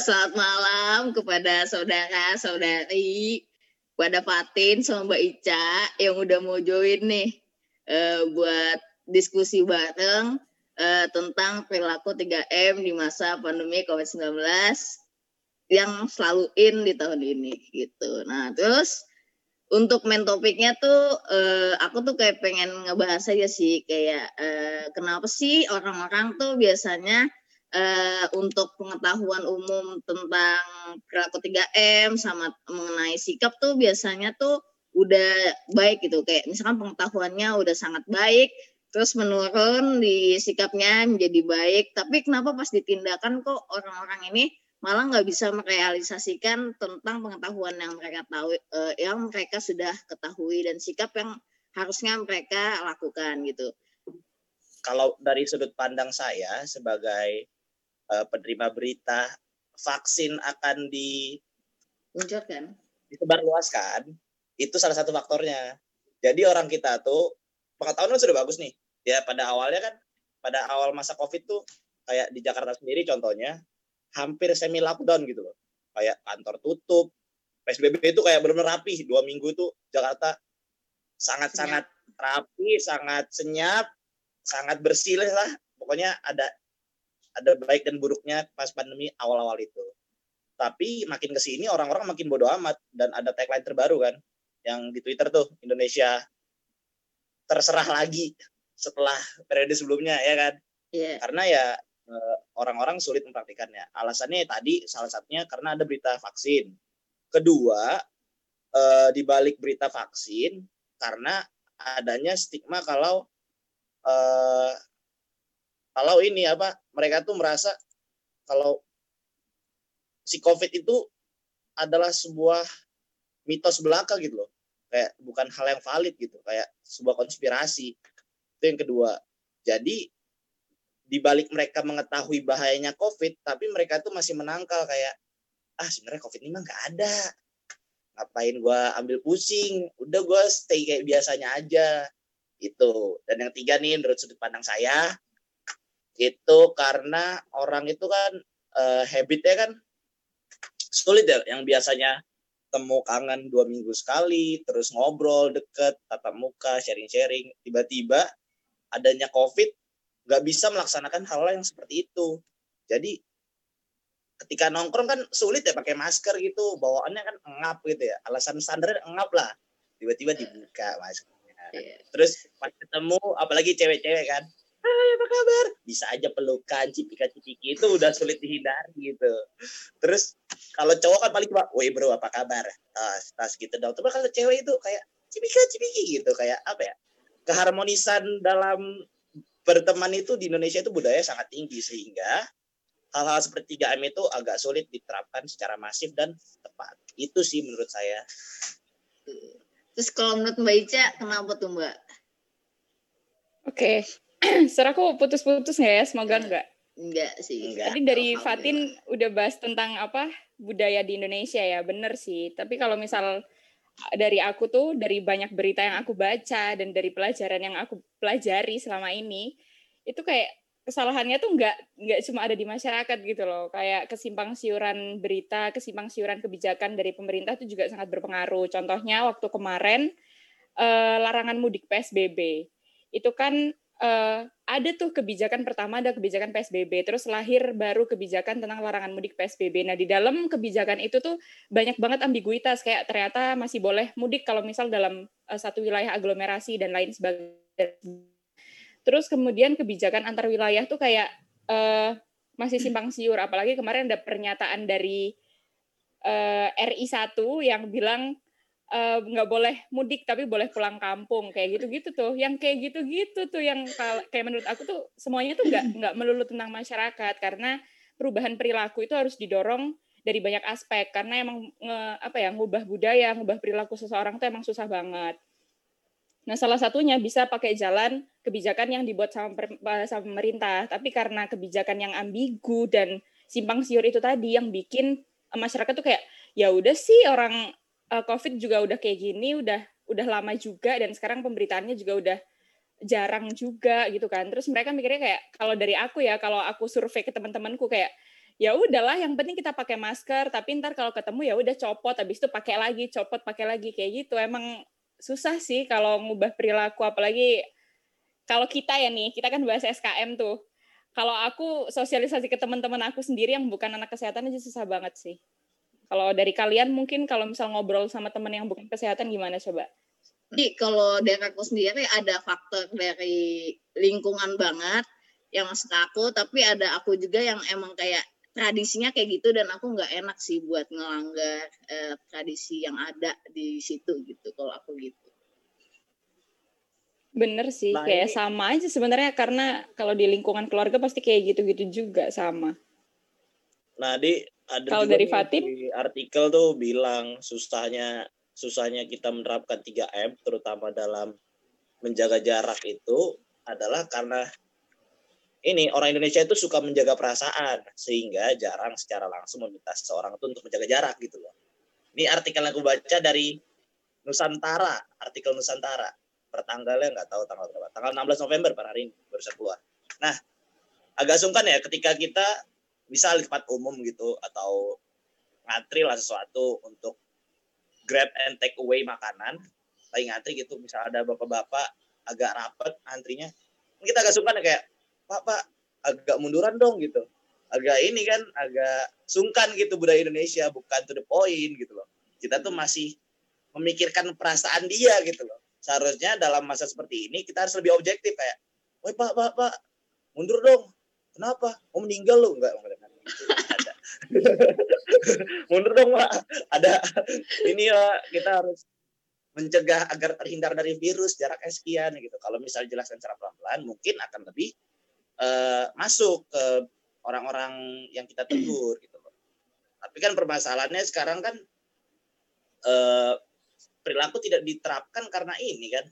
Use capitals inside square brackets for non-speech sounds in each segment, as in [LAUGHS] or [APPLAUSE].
selamat malam kepada saudara-saudari, kepada Fatin sama Mbak Ica yang udah mau join nih uh, buat diskusi bareng uh, tentang perilaku 3M di masa pandemi COVID-19 yang selalu in di tahun ini gitu. Nah, terus untuk main topiknya tuh uh, aku tuh kayak pengen ngebahas aja sih kayak uh, kenapa sih orang-orang tuh biasanya uh, untuk pengetahuan umum tentang perilaku 3M sama mengenai sikap tuh biasanya tuh udah baik gitu kayak misalkan pengetahuannya udah sangat baik terus menurun di sikapnya menjadi baik tapi kenapa pas ditindakan kok orang-orang ini malah nggak bisa merealisasikan tentang pengetahuan yang mereka tahu uh, yang mereka sudah ketahui dan sikap yang harusnya mereka lakukan gitu. Kalau dari sudut pandang saya sebagai uh, penerima berita vaksin akan di diluncurkan, disebarluaskan, itu salah satu faktornya. Jadi orang kita tuh pengetahuan sudah bagus nih. Ya pada awalnya kan pada awal masa Covid tuh kayak di Jakarta sendiri contohnya hampir semi lockdown gitu loh. Kayak kantor tutup, PSBB itu kayak benar-benar rapi. Dua minggu itu Jakarta sangat-sangat rapi, sangat senyap, sangat bersih lah. Pokoknya ada ada baik dan buruknya pas pandemi awal-awal itu. Tapi makin ke sini orang-orang makin bodoh amat dan ada tagline terbaru kan yang di Twitter tuh Indonesia terserah lagi setelah periode sebelumnya ya kan. Yeah. Karena ya Eh, orang-orang sulit mempraktikannya. Alasannya tadi salah satunya karena ada berita vaksin. Kedua, eh, di balik berita vaksin karena adanya stigma kalau eh, kalau ini apa mereka tuh merasa kalau si COVID itu adalah sebuah mitos belaka gitu loh. Kayak bukan hal yang valid gitu, kayak sebuah konspirasi. Itu yang kedua. Jadi di balik mereka mengetahui bahayanya COVID, tapi mereka tuh masih menangkal kayak ah sebenarnya COVID ini mah nggak ada. Ngapain gue ambil pusing? Udah gue stay kayak biasanya aja. Itu. Dan yang tiga nih menurut sudut pandang saya itu karena orang itu kan uh, habitnya kan sulit ya yang biasanya temu kangen dua minggu sekali terus ngobrol deket tatap muka sharing-sharing tiba-tiba adanya covid nggak bisa melaksanakan hal, hal yang seperti itu. Jadi ketika nongkrong kan sulit ya pakai masker gitu, bawaannya kan engap gitu ya. Alasan standar engap lah. Tiba-tiba dibuka maskernya. Yeah. Terus pas ketemu apalagi cewek-cewek kan, Hai apa kabar? Bisa aja pelukan, cipika-cipiki itu udah sulit dihindari gitu. Terus kalau cowok kan paling cuma, woi bro apa kabar? Tas, tas gitu dong. Tapi kalau cewek itu kayak cipika-cipiki gitu, kayak apa ya? Keharmonisan dalam berteman itu di Indonesia itu budaya sangat tinggi sehingga hal-hal seperti 3M itu agak sulit diterapkan secara masif dan tepat. Itu sih menurut saya. Terus kalau menurut Mbak Ica, kenapa tuh Mbak? Oke, okay. [CLEARS THROAT] aku putus-putus nggak ya? Semoga enggak. Enggak sih. Enggak. Tadi dari Fatin udah bahas tentang apa budaya di Indonesia ya, bener sih. Tapi kalau misal dari aku tuh dari banyak berita yang aku baca dan dari pelajaran yang aku pelajari selama ini itu kayak kesalahannya tuh nggak nggak cuma ada di masyarakat gitu loh kayak kesimpang siuran berita kesimpang siuran kebijakan dari pemerintah itu juga sangat berpengaruh contohnya waktu kemarin eh, larangan mudik psbb itu kan uh, ada tuh kebijakan pertama ada kebijakan PSBB, terus lahir baru kebijakan tentang larangan mudik PSBB. Nah, di dalam kebijakan itu tuh banyak banget ambiguitas kayak ternyata masih boleh mudik kalau misal dalam uh, satu wilayah aglomerasi dan lain sebagainya. Terus kemudian kebijakan antar wilayah tuh kayak uh, masih simpang siur apalagi kemarin ada pernyataan dari uh, RI 1 yang bilang nggak uh, boleh mudik tapi boleh pulang kampung kayak gitu-gitu tuh. Yang kayak gitu-gitu tuh yang kayak menurut aku tuh semuanya tuh nggak nggak melulu tentang masyarakat. Karena perubahan perilaku itu harus didorong dari banyak aspek. Karena emang nge, apa ya ngubah budaya ngubah perilaku seseorang tuh emang susah banget. Nah salah satunya bisa pakai jalan kebijakan yang dibuat sama, sama pemerintah. Tapi karena kebijakan yang ambigu dan simpang siur itu tadi yang bikin masyarakat tuh kayak ya udah sih orang uh, COVID juga udah kayak gini, udah udah lama juga dan sekarang pemberitaannya juga udah jarang juga gitu kan. Terus mereka mikirnya kayak kalau dari aku ya, kalau aku survei ke teman-temanku kayak ya udahlah yang penting kita pakai masker tapi ntar kalau ketemu ya udah copot habis itu pakai lagi copot pakai lagi kayak gitu. Emang susah sih kalau ngubah perilaku apalagi kalau kita ya nih kita kan bahas SKM tuh. Kalau aku sosialisasi ke teman-teman aku sendiri yang bukan anak kesehatan aja susah banget sih kalau dari kalian mungkin kalau misal ngobrol sama teman yang bukan kesehatan gimana coba jadi kalau dari aku sendiri ada faktor dari lingkungan banget yang masuk aku tapi ada aku juga yang emang kayak tradisinya kayak gitu dan aku nggak enak sih buat ngelanggar eh, tradisi yang ada di situ gitu kalau aku gitu. Bener sih, nah, kayak sama aja sebenarnya karena kalau di lingkungan keluarga pasti kayak gitu-gitu juga sama. Nah, di ada kalau dari Fatim di artikel tuh bilang susahnya susahnya kita menerapkan 3M terutama dalam menjaga jarak itu adalah karena ini orang Indonesia itu suka menjaga perasaan sehingga jarang secara langsung meminta seseorang itu untuk menjaga jarak gitu loh. Ini artikel yang aku baca dari Nusantara, artikel Nusantara. Pertanggalnya nggak tahu tanggal berapa. Tanggal 16 November per hari ini baru saya keluar. Nah, agak sungkan ya ketika kita misal di tempat umum gitu atau ngantri lah sesuatu untuk grab and take away makanan, lagi ngantri gitu, misal ada bapak-bapak agak rapet antrinya, kita agak sungkan ya kayak pak pak agak munduran dong gitu. Agak ini kan agak sungkan gitu budaya Indonesia bukan to the point gitu loh. Kita tuh masih memikirkan perasaan dia gitu loh. Seharusnya dalam masa seperti ini kita harus lebih objektif kayak woi pak pak pak mundur dong. Kenapa? Mau meninggal lo enggak [LAUGHS] mundur dong pak ada ini ya kita harus mencegah agar terhindar dari virus jarak sekian gitu kalau misal jelaskan secara pelan-pelan mungkin akan lebih uh, masuk ke orang-orang yang kita tegur gitu. Tapi kan permasalahannya sekarang kan uh, perilaku tidak diterapkan karena ini kan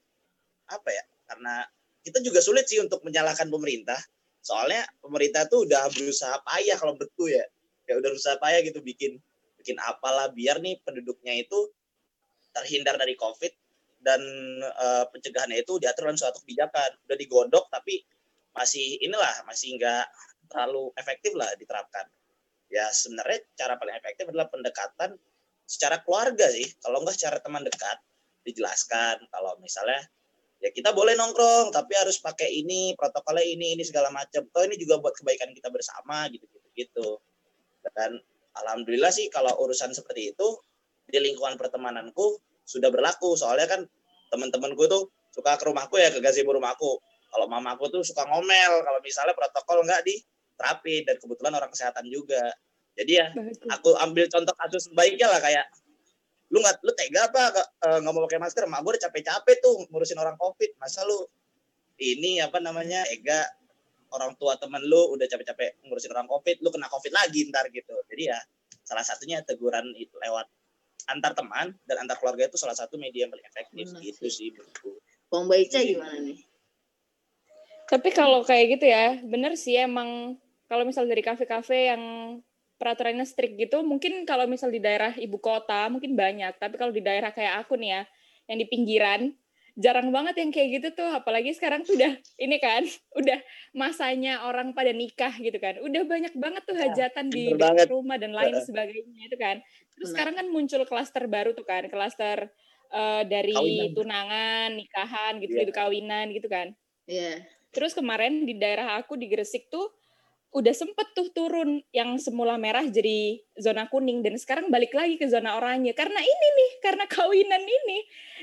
apa ya? Karena kita juga sulit sih untuk menyalahkan pemerintah. Soalnya pemerintah tuh udah berusaha payah kalau betul ya. Ya udah berusaha payah gitu bikin bikin apalah biar nih penduduknya itu terhindar dari Covid dan uh, pencegahannya itu diatur dalam suatu kebijakan. Udah digodok tapi masih inilah masih nggak terlalu efektif lah diterapkan. Ya sebenarnya cara paling efektif adalah pendekatan secara keluarga sih. Kalau nggak secara teman dekat dijelaskan kalau misalnya ya kita boleh nongkrong tapi harus pakai ini protokolnya ini ini segala macam. Toh ini juga buat kebaikan kita bersama gitu gitu gitu. Dan alhamdulillah sih kalau urusan seperti itu di lingkungan pertemananku sudah berlaku. Soalnya kan teman-temanku tuh suka ke rumahku ya ke gazebo rumahku. Kalau mamaku tuh suka ngomel kalau misalnya protokol nggak diterapi dan kebetulan orang kesehatan juga. Jadi ya aku ambil contoh kasus baiknya lah kayak lu nggak lu tega apa? Eh, nggak mau pakai masker? Mak gue udah capek-capek tuh ngurusin orang covid. Masa lu ini apa namanya tega orang tua temen lu udah capek-capek ngurusin orang covid lu kena covid lagi ntar gitu. Jadi ya salah satunya teguran itu lewat antar teman dan antar keluarga itu salah satu media yang paling efektif Benar gitu sih. menurutku. Bang Baica gimana nih? Tapi kalau kayak gitu ya, bener sih emang kalau misal dari kafe-kafe yang peraturannya strict gitu, mungkin kalau misal di daerah ibu kota mungkin banyak. Tapi kalau di daerah kayak aku nih ya, yang di pinggiran, jarang banget yang kayak gitu tuh. Apalagi sekarang tuh udah [LAUGHS] ini kan, udah masanya orang pada nikah gitu kan. Udah banyak banget tuh iya, hajatan di rumah dan lain sebagainya itu kan. Terus sekarang kan muncul klaster baru tuh kan, klaster uh, dari kawinan. tunangan, nikahan gitu, yeah. gitu kawinan gitu kan. Iya. Terus kemarin di daerah aku di Gresik tuh udah sempet tuh turun yang semula merah jadi zona kuning dan sekarang balik lagi ke zona oranye karena ini nih karena kawinan ini.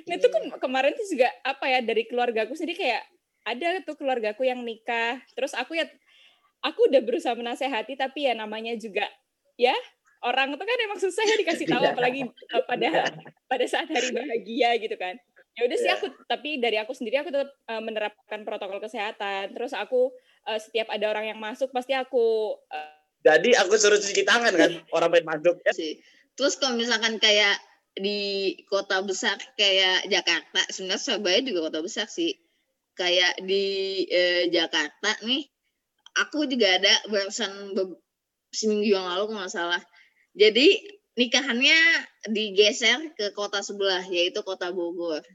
Nah itu kan kemarin tuh juga apa ya dari keluargaku sendiri kayak ada tuh keluargaku yang nikah. Terus aku ya aku udah berusaha menasehati tapi ya namanya juga ya orang itu kan emang susah ya dikasih tahu iya. apalagi pada pada saat hari bahagia gitu kan ya udah sih aku tapi dari aku sendiri aku tetap uh, menerapkan protokol kesehatan terus aku uh, setiap ada orang yang masuk pasti aku uh, jadi aku suruh cuci tangan kan orang pengen masuk ya? Sih. Terus kalau misalkan kayak di kota besar kayak Jakarta sebenarnya Surabaya juga kota besar sih. Kayak di eh, Jakarta nih aku juga ada barusan seminggu yang lalu kalau nggak salah. Jadi nikahannya digeser ke kota sebelah yaitu kota Bogor.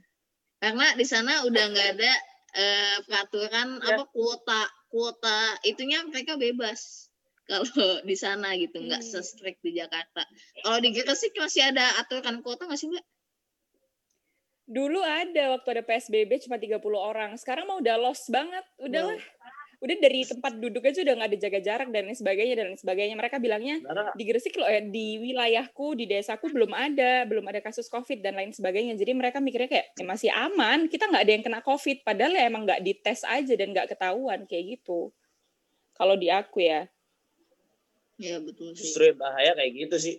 Karena di sana udah nggak ada uh, peraturan ya. apa kuota kuota itunya mereka bebas [LAUGHS] kalau di sana gitu nggak Hmm. se-strict di Jakarta kalau di Gresik masih ada aturan kuota nggak sih mbak Dulu ada waktu ada PSBB cuma 30 orang. Sekarang mah udah lost banget. Udahlah. Udah dari tempat duduk aja udah nggak ada jaga jarak dan lain sebagainya dan lain sebagainya. Mereka bilangnya di Gresik loh eh, di wilayahku di desaku belum ada belum ada kasus covid dan lain sebagainya. Jadi mereka mikirnya kayak ya masih aman kita nggak ada yang kena covid. Padahal ya emang nggak dites aja dan nggak ketahuan kayak gitu. Kalau di aku ya. Ya betul sih. Justru bahaya kayak gitu sih.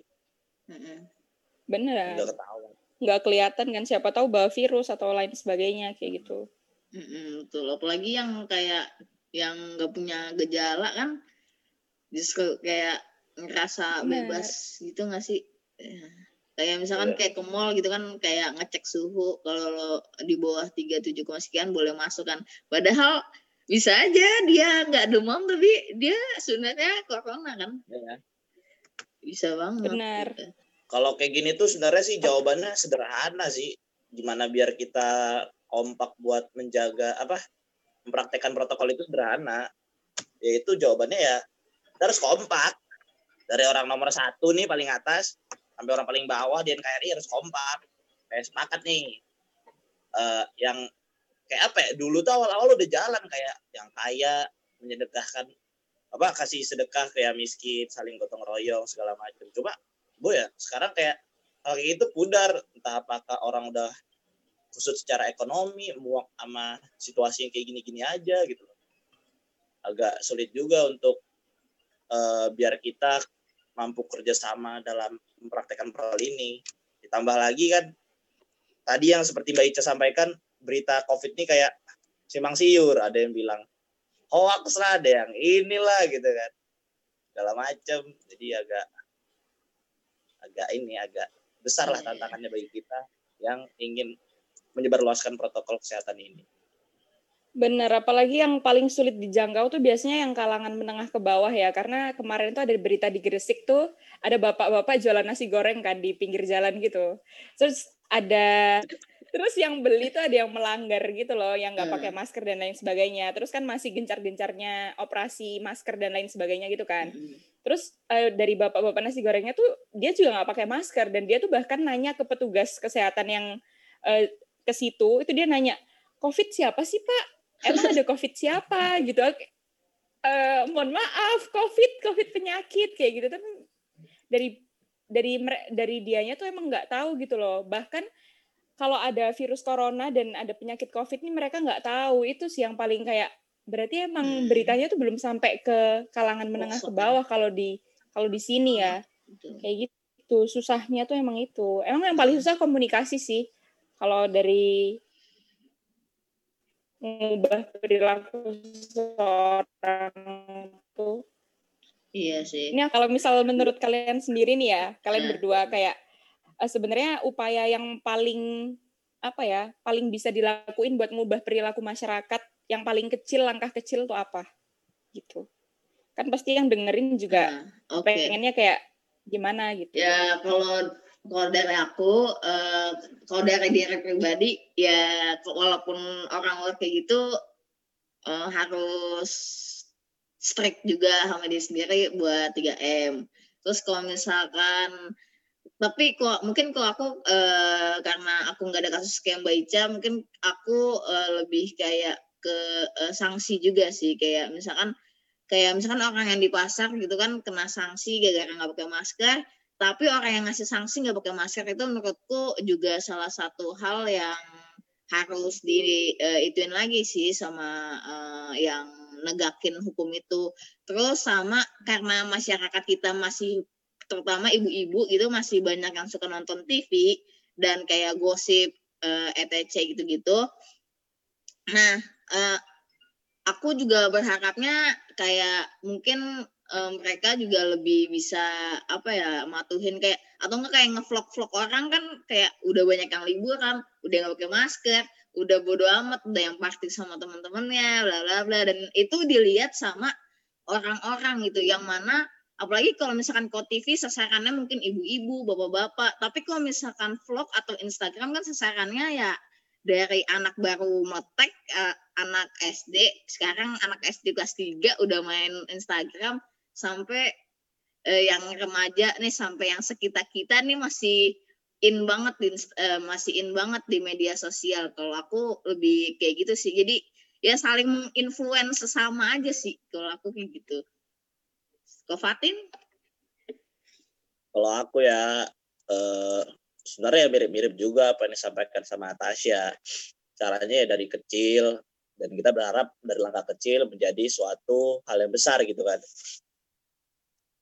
Bener. Udah ketahuan. nggak kelihatan kan siapa tahu bawa virus atau lain sebagainya kayak gitu. Mm-mm, betul. Apalagi yang kayak yang nggak punya gejala kan justru kayak ngerasa Bener. bebas gitu nggak sih Ya. kayak misalkan Iya. kayak ke mall gitu kan kayak ngecek suhu kalau lo di bawah 37, sekian boleh masuk kan padahal bisa aja dia nggak demam tapi dia sebenarnya corona kan Ya. bisa banget Benar. gitu. Kalau kayak gini tuh sebenarnya sih jawabannya sederhana sih. Gimana biar kita kompak buat menjaga apa mempraktekkan protokol itu sederhana. Yaitu jawabannya ya harus kompak. Dari orang nomor satu nih paling atas sampai orang paling bawah di NKRI harus kompak. Kayak sepakat nih. Eh, yang kayak apa ya? Dulu tuh awal-awal udah jalan kayak yang kaya menyedekahkan apa kasih sedekah kayak miskin saling gotong royong segala macam. Coba gue ya sekarang kayak hal kayak gitu pudar entah apakah orang udah kusut secara ekonomi muak sama situasi yang kayak gini-gini aja gitu loh. Agak sulit juga untuk eh, biar kita mampu kerjasama dalam mempraktekkan hal ini. Ditambah lagi kan tadi yang seperti Mbak Ica sampaikan berita COVID ini kayak simpang siur. Ada yang bilang hoax lah ada yang inilah gitu kan. Segala macam jadi agak agak ini agak besar lah Iya, iya. tantangannya bagi kita yang ingin menyebarluaskan protokol kesehatan ini. Bener, apalagi yang paling sulit dijangkau tuh biasanya yang kalangan menengah ke bawah ya, karena kemarin tuh ada berita di Gresik tuh ada bapak-bapak jualan nasi goreng kan di pinggir jalan gitu. Terus ada terus yang beli tuh ada yang melanggar gitu loh, yang nggak Hmm. pakai masker dan lain sebagainya. Terus kan masih gencar-gencarnya operasi masker dan lain sebagainya gitu kan. Mm-mm. Terus eh, dari bapak-bapak nasi gorengnya tuh dia juga nggak pakai masker dan dia tuh bahkan nanya ke petugas kesehatan yang eh, ke situ itu dia nanya COVID siapa sih pak? Emang ada COVID siapa? Gitu? Eh, mohon maaf COVID COVID penyakit kayak gitu. Tapi dari dari dari dianya tuh emang nggak tahu gitu loh. Bahkan kalau ada virus corona dan ada penyakit COVID ini mereka nggak tahu. Itu sih yang paling kayak berarti emang Hmm. beritanya tuh belum sampai ke kalangan menengah ke bawah kalau di kalau di sini ya. Kayak gitu. Susahnya tuh emang itu. Emang yang paling susah komunikasi sih kalau dari mengubah perilaku seorang tuh iya sih. ini kalau misal menurut kalian sendiri nih ya kalian Hmm. berdua kayak eh, sebenarnya upaya yang paling apa ya paling bisa dilakuin buat mengubah perilaku masyarakat yang paling kecil langkah kecil tuh apa? Gitu. Kan pasti yang dengerin juga Nah, oke. pengennya kayak gimana gitu. Ya kalau kalau dari aku, eh, kalau dari diri pribadi, ya walaupun orang luar kayak gitu eh, harus strict juga sama diri sendiri buat 3M. Terus kalau misalkan tapi kok mungkin kalau aku eh, karena aku nggak ada kasus kayak Mbak Ica, mungkin aku eh, lebih kayak ke eh, sanksi juga sih kayak misalkan kayak misalkan orang yang di pasar gitu kan kena sanksi gara-gara nggak pakai masker tapi orang yang ngasih sanksi nggak pakai masker itu menurutku juga salah satu hal yang harus di eh, ituin lagi sih sama eh, yang negakin hukum itu. Terus sama karena masyarakat kita masih terutama ibu-ibu gitu masih banyak yang suka nonton TV dan kayak gosip eh, etc gitu-gitu. Nah eh, aku juga berharapnya kayak mungkin eh, mereka juga lebih bisa apa ya matuhin kayak atau enggak kayak ngevlog-vlog orang kan kayak udah banyak yang liburan, udah nggak pakai masker, udah bodo amat, udah yang party sama teman-temannya, bla bla bla. Dan itu dilihat sama orang-orang gitu yang mana apalagi kalau misalkan kok TV sasarannya mungkin ibu-ibu, bapak-bapak, tapi kalau misalkan vlog atau Instagram kan sasarannya ya dari anak baru metek, eh, anak SD, sekarang anak SD kelas 3 udah main Instagram, sampai uh, yang remaja nih sampai yang sekitar kita nih masih in banget di uh, masih in banget di media sosial. Kalau aku lebih kayak gitu sih. Jadi ya saling menginfluence sesama aja sih kalau aku kayak gitu. Kau Fatin? Kalau aku ya uh, sebenarnya mirip-mirip juga apa yang disampaikan sama Tasya. Caranya ya dari kecil dan kita berharap dari langkah kecil menjadi suatu hal yang besar gitu kan.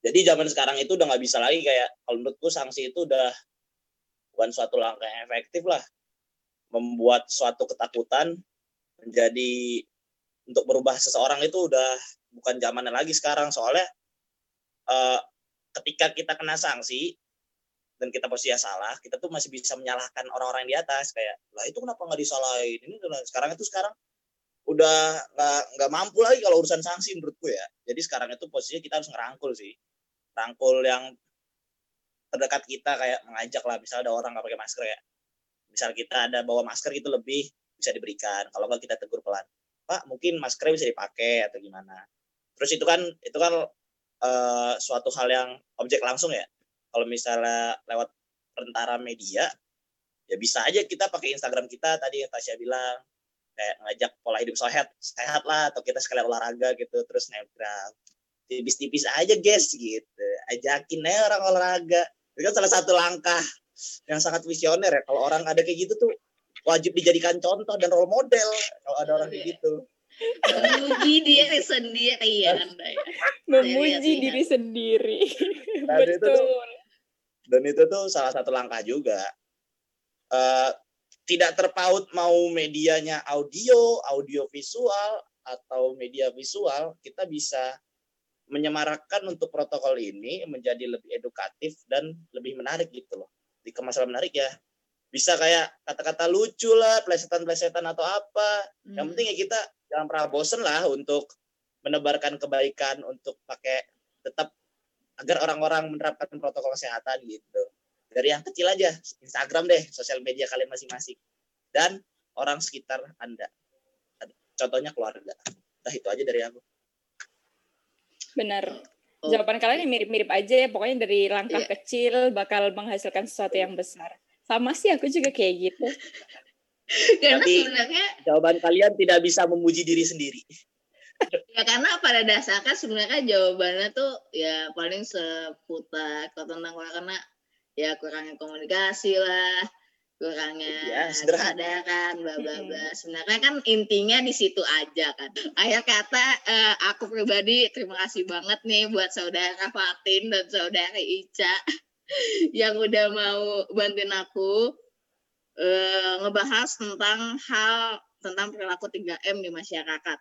Jadi zaman sekarang itu udah nggak bisa lagi kayak kalau menurutku sanksi itu udah bukan suatu langkah yang efektif lah. Membuat suatu ketakutan menjadi untuk berubah seseorang itu udah bukan zamannya lagi sekarang. Soalnya uh, ketika kita kena sanksi dan kita posisinya salah, kita tuh masih bisa menyalahkan orang-orang di atas. Kayak lah itu kenapa nggak disalahin? Ini sekarang itu sekarang udah nggak nggak mampu lagi kalau urusan sanksi menurutku ya. Jadi sekarang itu posisinya kita harus ngerangkul sih, rangkul yang terdekat kita kayak mengajak lah misalnya ada orang nggak pakai masker ya, misal kita ada bawa masker itu lebih bisa diberikan. Kalau nggak kita tegur pelan, Pak mungkin maskernya bisa dipakai atau gimana. Terus itu kan itu kan uh, suatu hal yang objek langsung ya kalau misalnya lewat perantara media ya bisa aja kita pakai Instagram kita tadi yang Tasya bilang kayak ngajak pola hidup sehat sehat lah atau kita sekalian olahraga gitu terus snapgram tipis-tipis aja guys gitu. Ajakin aja orang olahraga. Itu kan salah satu langkah yang sangat visioner ya. Kalau orang ada kayak gitu tuh wajib dijadikan contoh dan role model kalau ada orang kayak gitu. Memuji diri sendiri. Ya anda ya. Memuji diri sendiri. [LAUGHS] Betul itu tuh, dan itu tuh salah satu langkah juga. Uh, tidak terpaut mau medianya audio audio visual atau media visual kita bisa menyemarakkan untuk protokol ini menjadi lebih edukatif dan lebih menarik gitu loh di masalah menarik ya bisa kayak kata-kata lucu lah plesetan-plesetan atau apa hmm. yang penting ya kita jangan pernah bosen lah untuk menebarkan kebaikan untuk pakai tetap agar orang-orang menerapkan protokol kesehatan gitu. Dari yang kecil aja, Instagram deh, sosial media kalian masing-masing. Dan orang sekitar Anda. Contohnya keluarga. Nah, itu aja dari aku. Benar. Oh. Jawaban kalian mirip-mirip aja ya. Pokoknya dari langkah yeah. kecil bakal menghasilkan sesuatu yang besar. Sama sih aku juga kayak gitu. [LAUGHS] Karena Tapi sebenarnya jawaban kalian tidak bisa memuji diri sendiri [LAUGHS] ya karena pada dasarnya sebenarnya jawabannya tuh ya paling seputar tentang karena ya kurangnya komunikasi lah kurangnya ya, kesadaran bla bla bla. Sebenarnya kan intinya di situ aja kan. Akhir kata uh, aku pribadi terima kasih banget nih buat saudara Fatin dan saudara Ica [LAUGHS] yang udah mau bantuin aku uh, ngebahas tentang hal tentang perilaku 3M di masyarakat